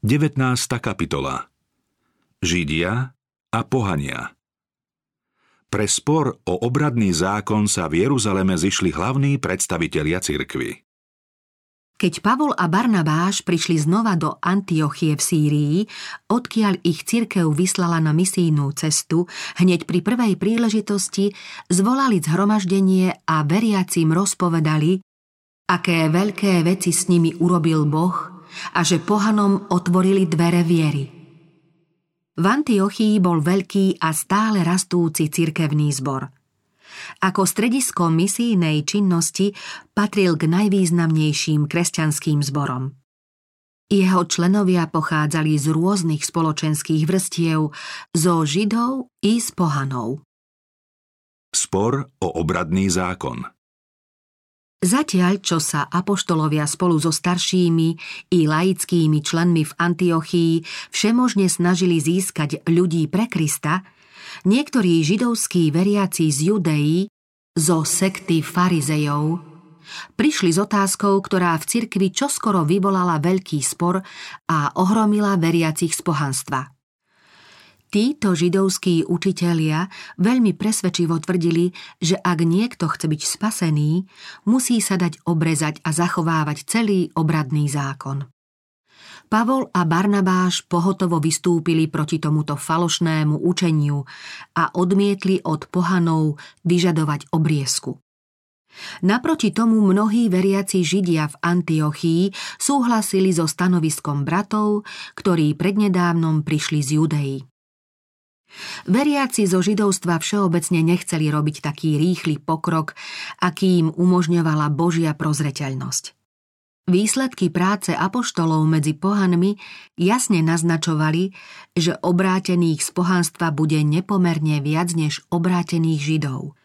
19. kapitola Židia a pohania Pre spor o obradný zákon sa v Jeruzaleme zišli hlavní predstavitelia cirkvy. Keď Pavol a Barnabáš prišli znova do Antiochie v Sýrii, odkiaľ ich cirkev vyslala na misijnú cestu, hneď pri prvej príležitosti zvolali zhromaždenie a veriacim rozpovedali, aké veľké veci s nimi urobil Boh a že pohanom otvorili dvere viery. V Antiochii bol veľký a stále rastúci cirkevný zbor. Ako stredisko misijnej činnosti patril k najvýznamnejším kresťanským zborom. Jeho členovia pochádzali z rôznych spoločenských vrstiev, zo židov i z pohanov. Spor o obradný zákon Zatiaľ, čo sa apoštolovia spolu so staršími i laickými členmi v Antiochii všemožne snažili získať ľudí pre Krista, niektorí židovskí veriaci z Judei, zo sekty farizejov, prišli s otázkou, ktorá v cirkvi čoskoro vyvolala veľký spor a ohromila veriacich z pohanstva. Títo židovskí učitelia veľmi presvedčivo tvrdili, že ak niekto chce byť spasený, musí sa dať obrezať a zachovávať celý obradný zákon. Pavol a Barnabáš pohotovo vystúpili proti tomuto falošnému učeniu a odmietli od pohanov vyžadovať obriezku. Naproti tomu mnohí veriaci Židia v Antiochii súhlasili so stanoviskom bratov, ktorí prednedávnom prišli z Judei. Veriaci zo židovstva všeobecne nechceli robiť taký rýchly pokrok, aký im umožňovala Božia prozreteľnosť. Výsledky práce apoštolov medzi pohanmi jasne naznačovali, že obrátených z pohanstva bude nepomerne viac než obrátených židov –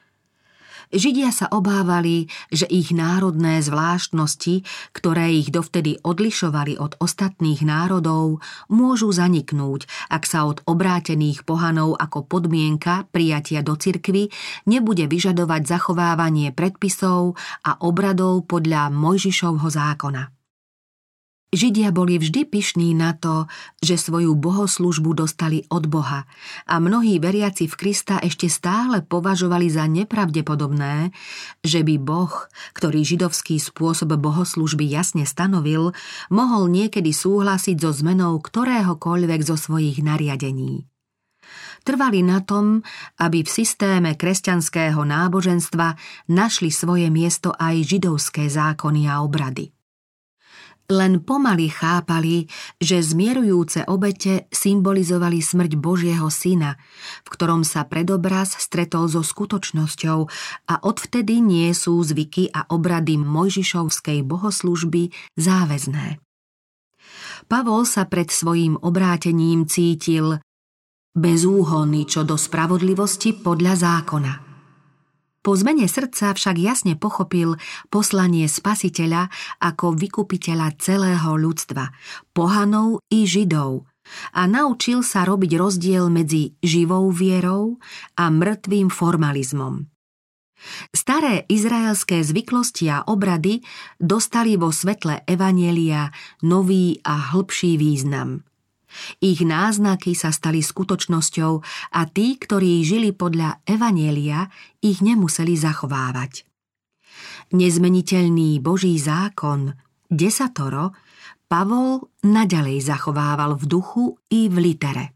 Židia sa obávali, že ich národné zvláštnosti, ktoré ich dovtedy odlišovali od ostatných národov, môžu zaniknúť, ak sa od obrátených pohanov ako podmienka prijatia do cirkvy nebude vyžadovať zachovávanie predpisov a obradov podľa Mojžišovho zákona. Židia boli vždy pyšní na to, že svoju bohoslužbu dostali od Boha a mnohí veriaci v Krista ešte stále považovali za nepravdepodobné, že by Boh, ktorý židovský spôsob bohoslužby jasne stanovil, mohol niekedy súhlasiť so zmenou ktoréhokoľvek zo svojich nariadení. Trvali na tom, aby v systéme kresťanského náboženstva našli svoje miesto aj židovské zákony a obrady. Len pomaly chápali, že zmierujúce obete symbolizovali smrť Božieho syna, v ktorom sa predobraz stretol so skutočnosťou a odvtedy nie sú zvyky a obrady Mojžišovskej bohoslužby záväzné. Pavol sa pred svojím obrátením cítil bezúhonný čo do spravodlivosti podľa zákona – po zmene srdca však jasne pochopil poslanie spasiteľa ako vykupiteľa celého ľudstva, pohanov i židov, a naučil sa robiť rozdiel medzi živou vierou a mŕtvým formalizmom. Staré izraelské zvyklosti a obrady dostali vo svetle Evanielia nový a hĺbší význam – ich náznaky sa stali skutočnosťou a tí, ktorí žili podľa Evanielia, ich nemuseli zachovávať. Nezmeniteľný Boží zákon, desatoro, Pavol naďalej zachovával v duchu i v litere.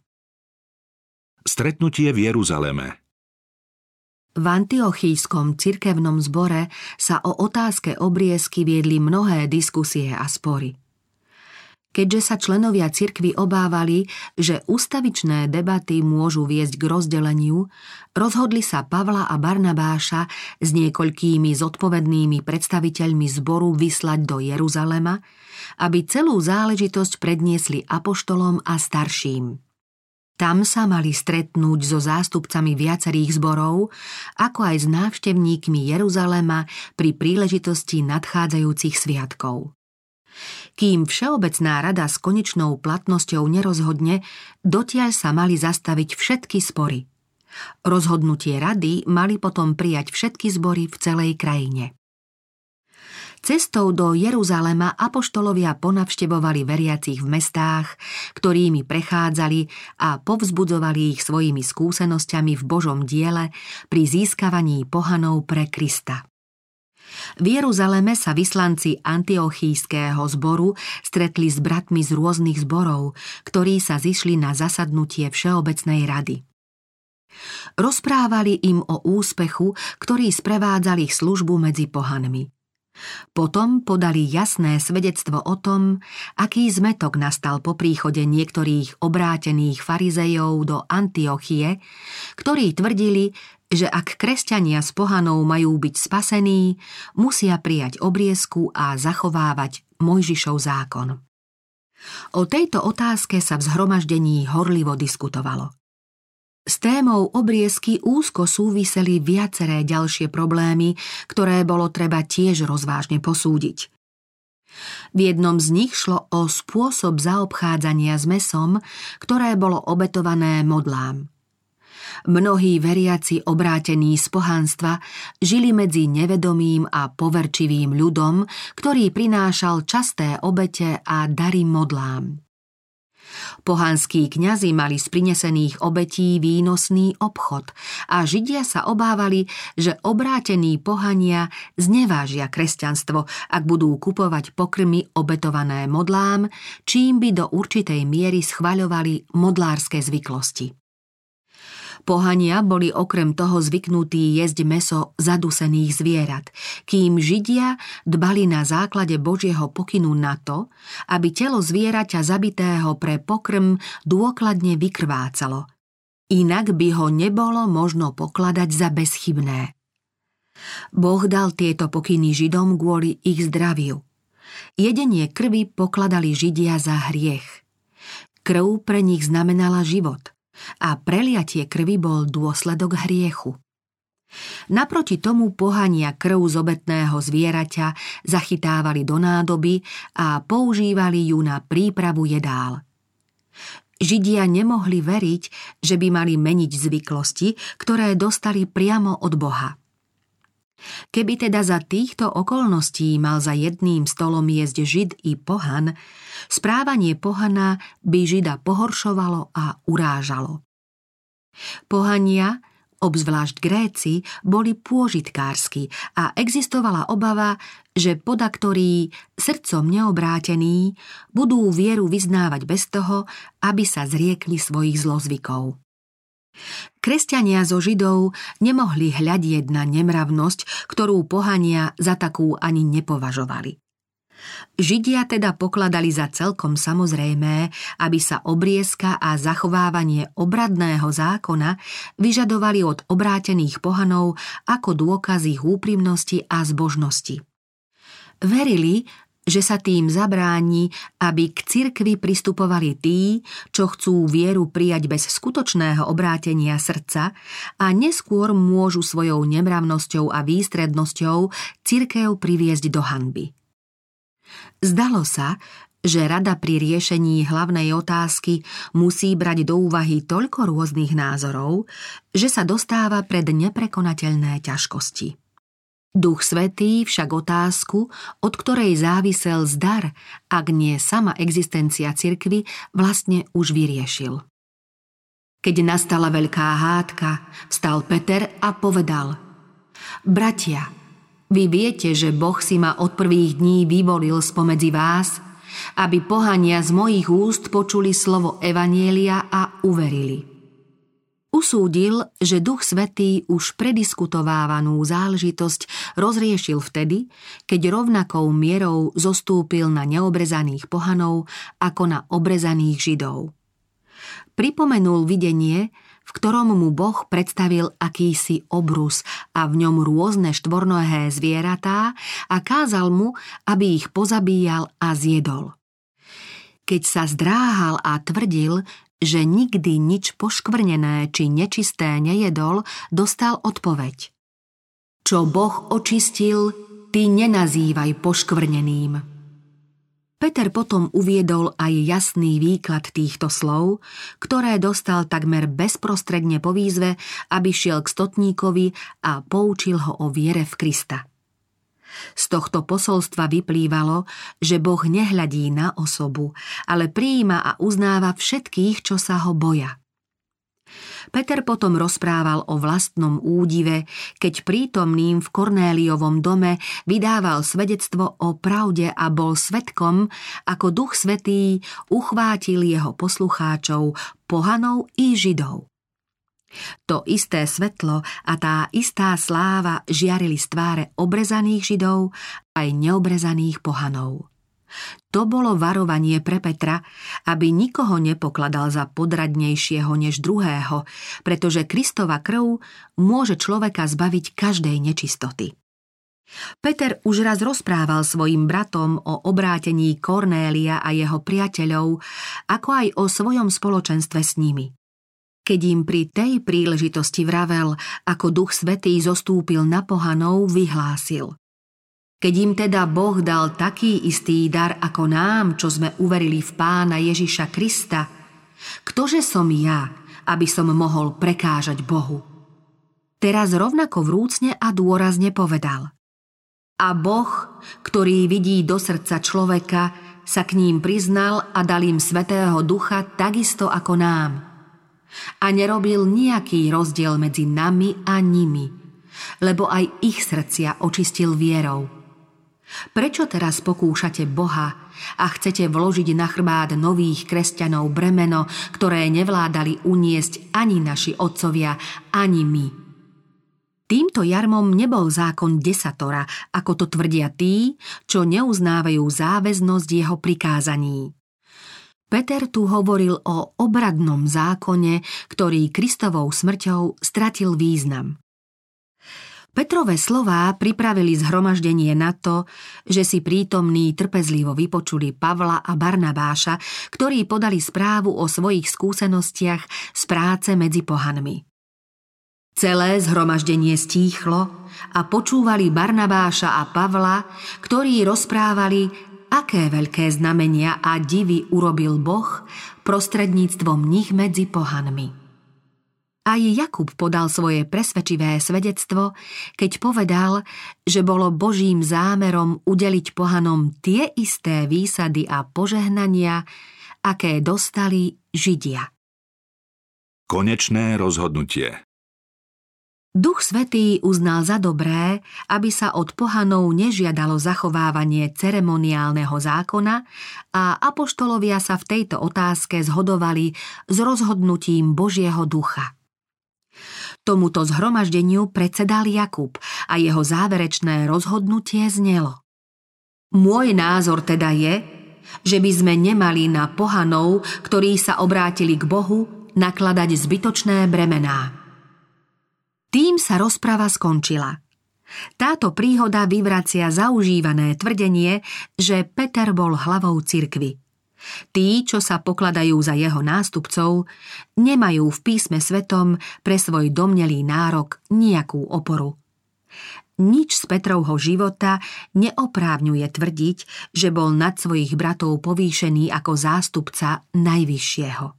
Stretnutie v Jeruzaleme v antiochijskom cirkevnom zbore sa o otázke obriezky viedli mnohé diskusie a spory. Keďže sa členovia cirkvy obávali, že ustavičné debaty môžu viesť k rozdeleniu, rozhodli sa Pavla a Barnabáša s niekoľkými zodpovednými predstaviteľmi zboru vyslať do Jeruzalema, aby celú záležitosť predniesli apoštolom a starším. Tam sa mali stretnúť so zástupcami viacerých zborov, ako aj s návštevníkmi Jeruzalema pri príležitosti nadchádzajúcich sviatkov. Kým Všeobecná rada s konečnou platnosťou nerozhodne, dotiaľ sa mali zastaviť všetky spory. Rozhodnutie rady mali potom prijať všetky zbory v celej krajine. Cestou do Jeruzalema apoštolovia ponavštevovali veriacich v mestách, ktorými prechádzali a povzbudzovali ich svojimi skúsenosťami v Božom diele pri získavaní pohanov pre Krista. V Jeruzaleme sa vyslanci antiochíského zboru stretli s bratmi z rôznych zborov, ktorí sa zišli na zasadnutie Všeobecnej rady. Rozprávali im o úspechu, ktorý sprevádzal ich službu medzi pohanmi – potom podali jasné svedectvo o tom, aký zmetok nastal po príchode niektorých obrátených farizejov do Antiochie, ktorí tvrdili, že ak kresťania s pohanou majú byť spasení, musia prijať obriezku a zachovávať Mojžišov zákon. O tejto otázke sa v zhromaždení horlivo diskutovalo. S témou obriezky úzko súviseli viaceré ďalšie problémy, ktoré bolo treba tiež rozvážne posúdiť. V jednom z nich šlo o spôsob zaobchádzania s mesom, ktoré bolo obetované modlám. Mnohí veriaci obrátení z pohanstva žili medzi nevedomým a poverčivým ľudom, ktorý prinášal časté obete a dary modlám. Pohanskí kňazi mali z prinesených obetí výnosný obchod a Židia sa obávali, že obrátení pohania znevážia kresťanstvo, ak budú kupovať pokrmy obetované modlám, čím by do určitej miery schvaľovali modlárske zvyklosti. Pohania boli okrem toho zvyknutí jesť meso zadusených zvierat, kým Židia dbali na základe Božieho pokynu na to, aby telo zvieraťa zabitého pre pokrm dôkladne vykrvácalo. Inak by ho nebolo možno pokladať za bezchybné. Boh dal tieto pokyny Židom kvôli ich zdraviu. Jedenie krvi pokladali Židia za hriech. Krv pre nich znamenala život – a preliatie krvi bol dôsledok hriechu. Naproti tomu pohania krv z obetného zvieraťa zachytávali do nádoby a používali ju na prípravu jedál. Židia nemohli veriť, že by mali meniť zvyklosti, ktoré dostali priamo od Boha. Keby teda za týchto okolností mal za jedným stolom jesť Žid i pohan, správanie pohana by Žida pohoršovalo a urážalo. Pohania, obzvlášť Gréci, boli pôžitkársky a existovala obava, že podaktorí, srdcom neobrátení, budú vieru vyznávať bez toho, aby sa zriekli svojich zlozvykov. Kresťania zo Židov nemohli hľadieť na nemravnosť, ktorú pohania za takú ani nepovažovali. Židia teda pokladali za celkom samozrejmé, aby sa obriezka a zachovávanie obradného zákona vyžadovali od obrátených pohanov ako dôkaz ich úprimnosti a zbožnosti. Verili, že sa tým zabráni, aby k cirkvi pristupovali tí, čo chcú vieru prijať bez skutočného obrátenia srdca a neskôr môžu svojou nemravnosťou a výstrednosťou cirkev priviesť do hanby. Zdalo sa, že rada pri riešení hlavnej otázky musí brať do úvahy toľko rôznych názorov, že sa dostáva pred neprekonateľné ťažkosti. Duch Svetý však otázku, od ktorej závisel zdar, ak nie sama existencia cirkvy, vlastne už vyriešil. Keď nastala veľká hádka, vstal Peter a povedal Bratia, vy viete, že Boh si ma od prvých dní vyvolil spomedzi vás, aby pohania z mojich úst počuli slovo Evanielia a uverili. Usúdil, že Duch Svetý už prediskutovávanú záležitosť rozriešil vtedy, keď rovnakou mierou zostúpil na neobrezaných pohanov ako na obrezaných židov. Pripomenul videnie, v ktorom mu Boh predstavil akýsi obrus a v ňom rôzne štvornohé zvieratá a kázal mu, aby ich pozabíjal a zjedol. Keď sa zdráhal a tvrdil, že nikdy nič poškvrnené či nečisté nejedol, dostal odpoveď. Čo Boh očistil, ty nenazývaj poškvrneným. Peter potom uviedol aj jasný výklad týchto slov, ktoré dostal takmer bezprostredne po výzve, aby šiel k stotníkovi a poučil ho o viere v Krista. Z tohto posolstva vyplývalo, že Boh nehľadí na osobu, ale prijíma a uznáva všetkých, čo sa ho boja. Peter potom rozprával o vlastnom údive, keď prítomným v Kornéliovom dome vydával svedectvo o pravde a bol svetkom, ako Duch Svetý uchvátil jeho poslucháčov, pohanov i židov. To isté svetlo a tá istá sláva žiarili z tváre obrezaných židov aj neobrezaných pohanov. To bolo varovanie pre Petra, aby nikoho nepokladal za podradnejšieho než druhého, pretože Kristova krv môže človeka zbaviť každej nečistoty. Peter už raz rozprával svojim bratom o obrátení Kornélia a jeho priateľov, ako aj o svojom spoločenstve s nimi. Keď im pri tej príležitosti vravel, ako Duch Svetý zostúpil na pohanov, vyhlásil. Keď im teda Boh dal taký istý dar ako nám, čo sme uverili v pána Ježiša Krista, ktože som ja, aby som mohol prekážať Bohu? Teraz rovnako vrúcne a dôrazne povedal. A Boh, ktorý vidí do srdca človeka, sa k ním priznal a dal im Svetého Ducha takisto ako nám – a nerobil nejaký rozdiel medzi nami a nimi, lebo aj ich srdcia očistil vierou. Prečo teraz pokúšate Boha a chcete vložiť na chrbát nových kresťanov bremeno, ktoré nevládali uniesť ani naši otcovia, ani my? Týmto jarmom nebol zákon desatora, ako to tvrdia tí, čo neuznávajú záväznosť jeho prikázaní. Peter tu hovoril o obradnom zákone, ktorý Kristovou smrťou stratil význam. Petrové slová pripravili zhromaždenie na to, že si prítomní trpezlivo vypočuli Pavla a Barnabáša, ktorí podali správu o svojich skúsenostiach z práce medzi pohanmi. Celé zhromaždenie stíchlo a počúvali Barnabáša a Pavla, ktorí rozprávali aké veľké znamenia a divy urobil Boh prostredníctvom nich medzi pohanmi. Aj Jakub podal svoje presvedčivé svedectvo, keď povedal, že bolo Božím zámerom udeliť pohanom tie isté výsady a požehnania, aké dostali Židia. Konečné rozhodnutie Duch Svetý uznal za dobré, aby sa od pohanov nežiadalo zachovávanie ceremoniálneho zákona a apoštolovia sa v tejto otázke zhodovali s rozhodnutím Božieho ducha. Tomuto zhromaždeniu predsedal Jakub a jeho záverečné rozhodnutie znelo. Môj názor teda je, že by sme nemali na pohanov, ktorí sa obrátili k Bohu, nakladať zbytočné bremená. Tým sa rozprava skončila. Táto príhoda vyvracia zaužívané tvrdenie, že Peter bol hlavou cirkvy. Tí, čo sa pokladajú za jeho nástupcov, nemajú v písme svetom pre svoj domnelý nárok nejakú oporu. Nič z Petrovho života neoprávňuje tvrdiť, že bol nad svojich bratov povýšený ako zástupca Najvyššieho.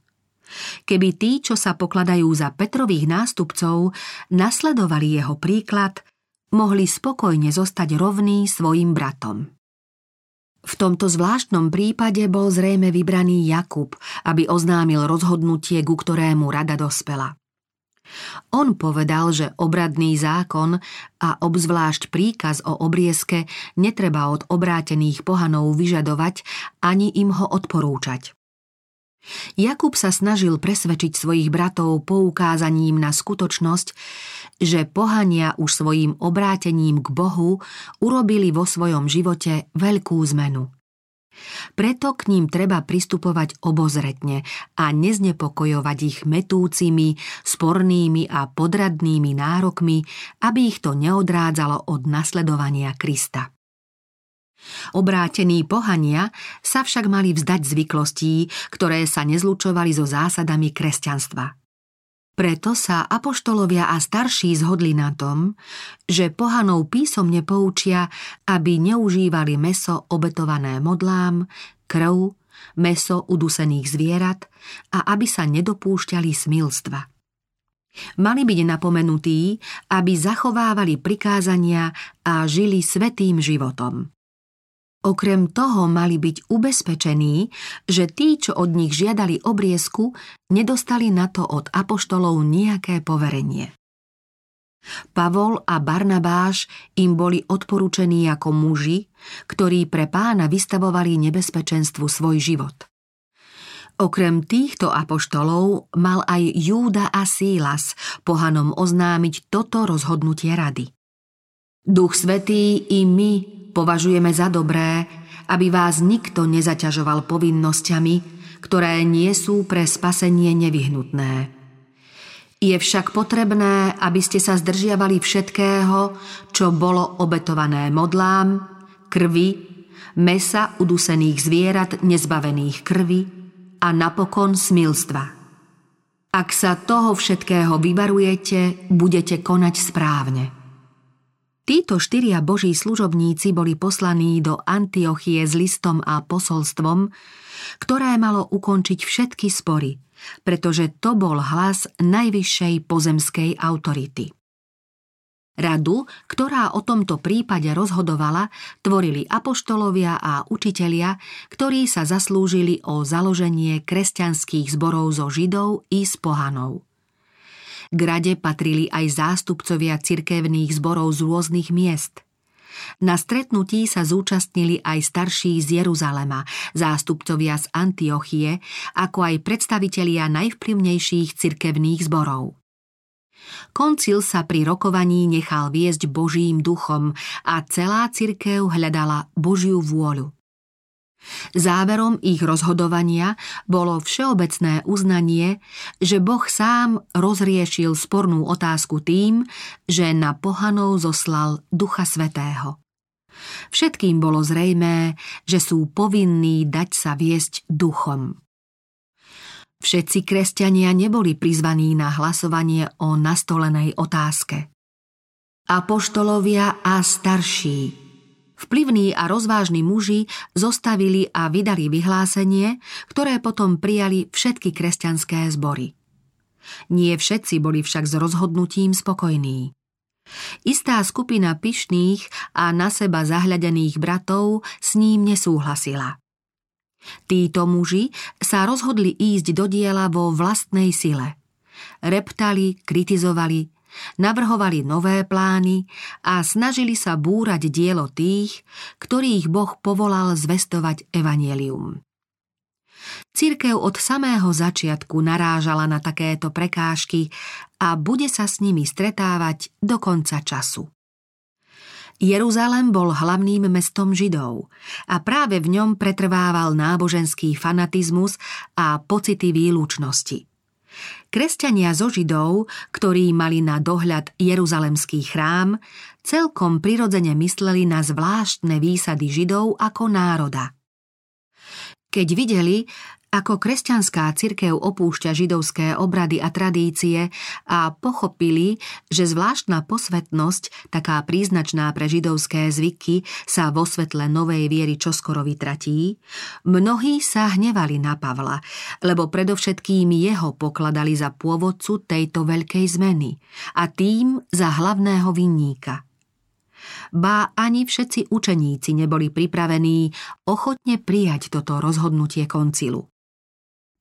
Keby tí, čo sa pokladajú za Petrových nástupcov, nasledovali jeho príklad, mohli spokojne zostať rovní svojim bratom. V tomto zvláštnom prípade bol zrejme vybraný Jakub, aby oznámil rozhodnutie, ku ktorému rada dospela. On povedal, že obradný zákon a obzvlášť príkaz o obriezke netreba od obrátených pohanov vyžadovať ani im ho odporúčať. Jakub sa snažil presvedčiť svojich bratov poukázaním na skutočnosť, že pohania už svojim obrátením k Bohu urobili vo svojom živote veľkú zmenu. Preto k ním treba pristupovať obozretne a neznepokojovať ich metúcimi, spornými a podradnými nárokmi, aby ich to neodrádzalo od nasledovania Krista. Obrátení pohania sa však mali vzdať zvyklostí, ktoré sa nezlučovali so zásadami kresťanstva. Preto sa apoštolovia a starší zhodli na tom, že pohanov písomne poučia, aby neužívali meso obetované modlám, krv, meso udusených zvierat a aby sa nedopúšťali smilstva. Mali byť napomenutí, aby zachovávali prikázania a žili svetým životom. Okrem toho mali byť ubezpečení, že tí, čo od nich žiadali obriezku, nedostali na to od apoštolov nejaké poverenie. Pavol a Barnabáš im boli odporúčení ako muži, ktorí pre pána vystavovali nebezpečenstvu svoj život. Okrem týchto apoštolov mal aj Júda a Sílas pohanom oznámiť toto rozhodnutie rady. Duch Svetý i my považujeme za dobré, aby vás nikto nezaťažoval povinnosťami, ktoré nie sú pre spasenie nevyhnutné. Je však potrebné, aby ste sa zdržiavali všetkého, čo bolo obetované modlám, krvi, mesa udusených zvierat nezbavených krvi, a napokon smilstva. Ak sa toho všetkého vyvarujete, budete konať správne. Títo štyria boží služobníci boli poslaní do Antiochie s listom a posolstvom, ktoré malo ukončiť všetky spory, pretože to bol hlas najvyššej pozemskej autority. Radu, ktorá o tomto prípade rozhodovala, tvorili apoštolovia a učitelia, ktorí sa zaslúžili o založenie kresťanských zborov zo Židov i z pohanov. K rade patrili aj zástupcovia cirkevných zborov z rôznych miest. Na stretnutí sa zúčastnili aj starší z Jeruzalema, zástupcovia z Antiochie, ako aj predstavitelia najvplyvnejších cirkevných zborov. Koncil sa pri rokovaní nechal viesť Božím duchom a celá cirkev hľadala Božiu vôľu. Záverom ich rozhodovania bolo všeobecné uznanie, že Boh sám rozriešil spornú otázku tým, že na pohanov zoslal Ducha Svetého. Všetkým bolo zrejmé, že sú povinní dať sa viesť duchom. Všetci kresťania neboli prizvaní na hlasovanie o nastolenej otázke. Apoštolovia a starší, vplyvní a rozvážni muži zostavili a vydali vyhlásenie, ktoré potom prijali všetky kresťanské zbory. Nie všetci boli však s rozhodnutím spokojní. Istá skupina pyšných a na seba zahľadených bratov s ním nesúhlasila. Títo muži sa rozhodli ísť do diela vo vlastnej sile. Reptali, kritizovali, navrhovali nové plány a snažili sa búrať dielo tých, ktorých Boh povolal zvestovať evanielium. Církev od samého začiatku narážala na takéto prekážky a bude sa s nimi stretávať do konca času. Jeruzalem bol hlavným mestom Židov a práve v ňom pretrvával náboženský fanatizmus a pocity výlučnosti. Kresťania zo Židov, ktorí mali na dohľad Jeruzalemský chrám, celkom prirodzene mysleli na zvláštne výsady Židov ako národa. Keď videli, ako kresťanská cirkev opúšťa židovské obrady a tradície a pochopili, že zvláštna posvetnosť, taká príznačná pre židovské zvyky, sa vo svetle novej viery čoskoro vytratí, mnohí sa hnevali na Pavla, lebo predovšetkým jeho pokladali za pôvodcu tejto veľkej zmeny a tým za hlavného vinníka – Bá ani všetci učeníci neboli pripravení ochotne prijať toto rozhodnutie koncilu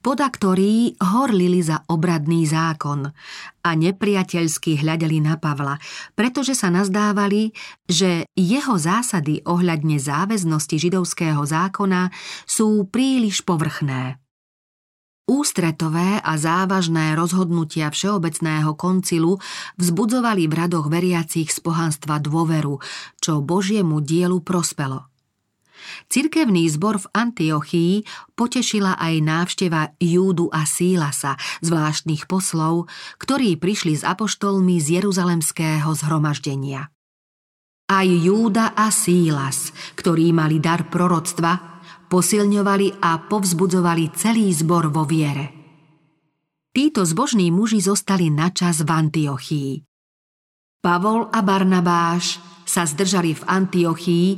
podaktorí horlili za obradný zákon a nepriateľsky hľadeli na Pavla, pretože sa nazdávali, že jeho zásady ohľadne záväznosti židovského zákona sú príliš povrchné. Ústretové a závažné rozhodnutia Všeobecného koncilu vzbudzovali v radoch veriacich z pohanstva dôveru, čo Božiemu dielu prospelo. Cirkevný zbor v Antiochii potešila aj návšteva Júdu a Sílasa, zvláštnych poslov, ktorí prišli s apoštolmi z Jeruzalemského zhromaždenia. Aj Júda a Sílas, ktorí mali dar proroctva, posilňovali a povzbudzovali celý zbor vo viere. Títo zbožní muži zostali načas v Antiochii. Pavol a Barnabáš sa zdržali v Antiochii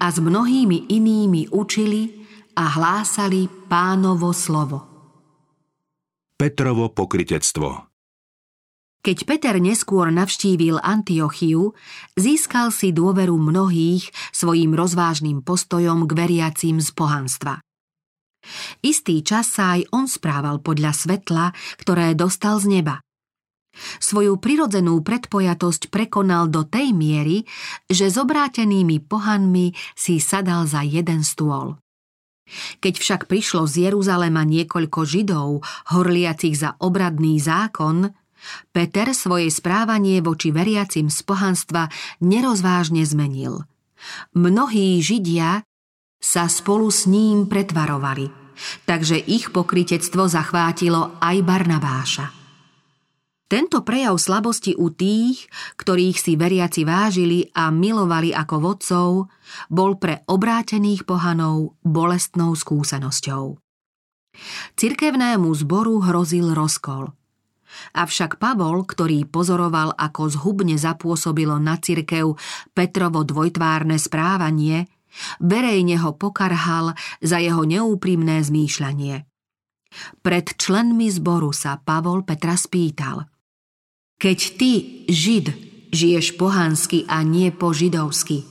a s mnohými inými učili a hlásali pánovo slovo. Petrovo pokritectvo Keď Peter neskôr navštívil Antiochiu, získal si dôveru mnohých svojim rozvážnym postojom k veriacím z pohanstva. Istý čas sa aj on správal podľa svetla, ktoré dostal z neba. Svoju prirodzenú predpojatosť prekonal do tej miery, že s obrátenými pohanmi si sadal za jeden stôl. Keď však prišlo z Jeruzalema niekoľko židov, horliacich za obradný zákon, Peter svoje správanie voči veriacim z pohanstva nerozvážne zmenil. Mnohí židia sa spolu s ním pretvarovali, takže ich pokritectvo zachvátilo aj Barnabáša. Tento prejav slabosti u tých, ktorých si veriaci vážili a milovali ako vodcov, bol pre obrátených pohanov bolestnou skúsenosťou. Cirkevnému zboru hrozil rozkol – Avšak Pavol, ktorý pozoroval, ako zhubne zapôsobilo na cirkev Petrovo dvojtvárne správanie, verejne ho pokarhal za jeho neúprimné zmýšľanie. Pred členmi zboru sa Pavol Petra spýtal. Keď ty, Žid, žiješ pohansky a nie po židovsky,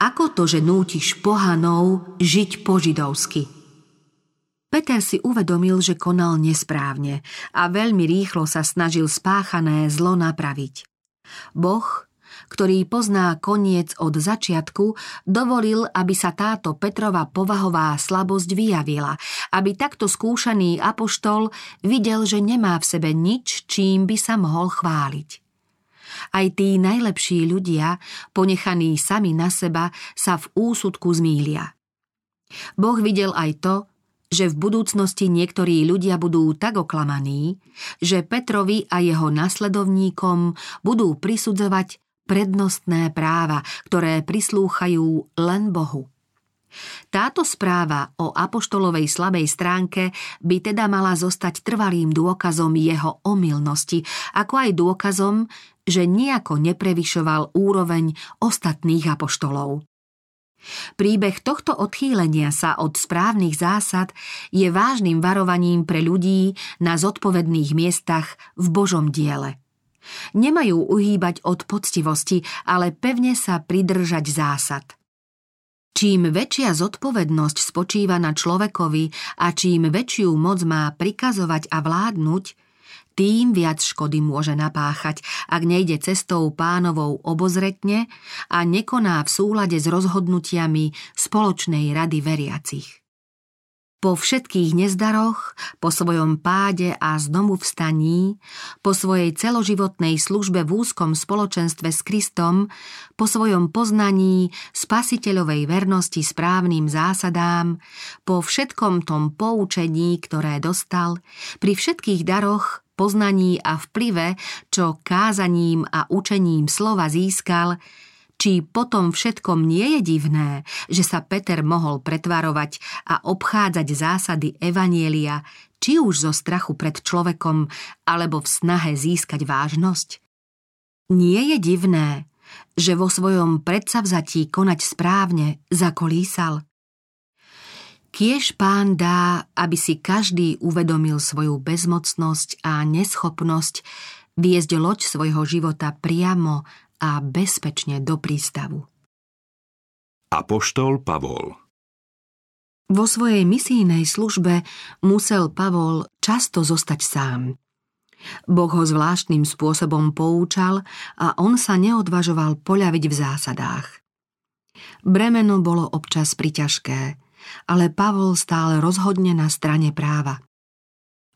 ako to, že nútiš pohanov žiť po židovsky? Peter si uvedomil, že konal nesprávne a veľmi rýchlo sa snažil spáchané zlo napraviť. Boh, ktorý pozná koniec od začiatku, dovolil, aby sa táto Petrova povahová slabosť vyjavila, aby takto skúšaný apoštol videl, že nemá v sebe nič, čím by sa mohol chváliť. Aj tí najlepší ľudia, ponechaní sami na seba, sa v úsudku zmýlia. Boh videl aj to, že v budúcnosti niektorí ľudia budú tak oklamaní, že Petrovi a jeho nasledovníkom budú prisudzovať prednostné práva, ktoré prislúchajú len Bohu. Táto správa o apoštolovej slabej stránke by teda mala zostať trvalým dôkazom jeho omylnosti, ako aj dôkazom, že nejako neprevyšoval úroveň ostatných apoštolov. Príbeh tohto odchýlenia sa od správnych zásad je vážnym varovaním pre ľudí na zodpovedných miestach v Božom diele. Nemajú uhýbať od poctivosti, ale pevne sa pridržať zásad. Čím väčšia zodpovednosť spočíva na človekovi a čím väčšiu moc má prikazovať a vládnuť, tým viac škody môže napáchať, ak nejde cestou pánovou obozretne a nekoná v súlade s rozhodnutiami spoločnej rady veriacich. Po všetkých nezdaroch, po svojom páde a znovu vstaní, po svojej celoživotnej službe v úzkom spoločenstve s Kristom, po svojom poznaní spasiteľovej vernosti správnym zásadám, po všetkom tom poučení, ktoré dostal, pri všetkých daroch poznaní a vplyve, čo kázaním a učením slova získal, či potom všetkom nie je divné, že sa Peter mohol pretvarovať a obchádzať zásady Evanielia, či už zo strachu pred človekom, alebo v snahe získať vážnosť? Nie je divné, že vo svojom predsavzatí konať správne zakolísal? Kiež pán dá, aby si každý uvedomil svoju bezmocnosť a neschopnosť viesť loď svojho života priamo a bezpečne do prístavu. Apoštol Pavol Vo svojej misijnej službe musel Pavol často zostať sám. Boh ho zvláštnym spôsobom poučal a on sa neodvažoval poľaviť v zásadách. Bremeno bolo občas priťažké – ale Pavol stál rozhodne na strane práva.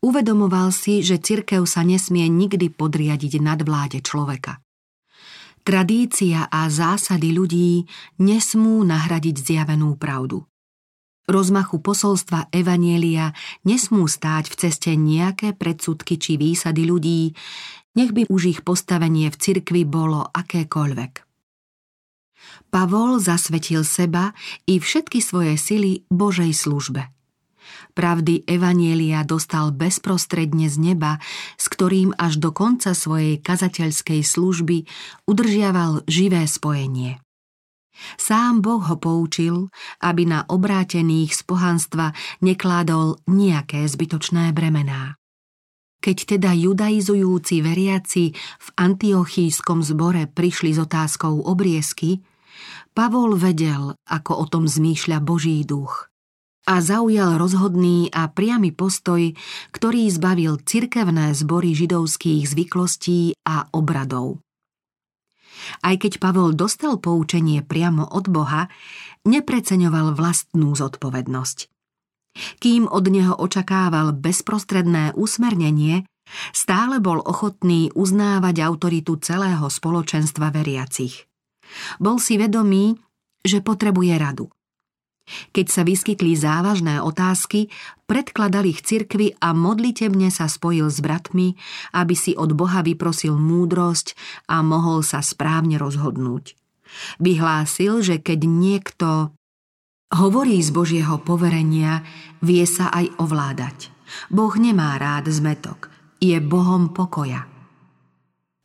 Uvedomoval si, že cirkev sa nesmie nikdy podriadiť nadvláde človeka. Tradícia a zásady ľudí nesmú nahradiť zjavenú pravdu. Rozmachu posolstva Evanielia nesmú stáť v ceste nejaké predsudky či výsady ľudí, nech by už ich postavenie v cirkvi bolo akékoľvek. Pavol zasvetil seba i všetky svoje sily Božej službe. Pravdy Evanielia dostal bezprostredne z neba, s ktorým až do konca svojej kazateľskej služby udržiaval živé spojenie. Sám Boh ho poučil, aby na obrátených z pohanstva nekládol nejaké zbytočné bremená. Keď teda judaizujúci veriaci v antiochískom zbore prišli s otázkou obriezky, Pavol vedel, ako o tom zmýšľa Boží duch a zaujal rozhodný a priamy postoj, ktorý zbavil cirkevné zbory židovských zvyklostí a obradov. Aj keď Pavol dostal poučenie priamo od Boha, nepreceňoval vlastnú zodpovednosť. Kým od neho očakával bezprostredné usmernenie, stále bol ochotný uznávať autoritu celého spoločenstva veriacich. Bol si vedomý, že potrebuje radu. Keď sa vyskytli závažné otázky, predkladal ich cirkvi a modlitebne sa spojil s bratmi, aby si od Boha vyprosil múdrosť a mohol sa správne rozhodnúť. Vyhlásil, že keď niekto Hovorí z Božieho poverenia, vie sa aj ovládať. Boh nemá rád zmetok, je Bohom pokoja.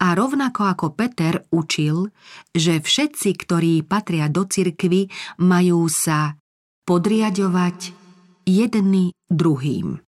A rovnako ako Peter učil, že všetci, ktorí patria do cirkvy, majú sa podriadovať jedný druhým.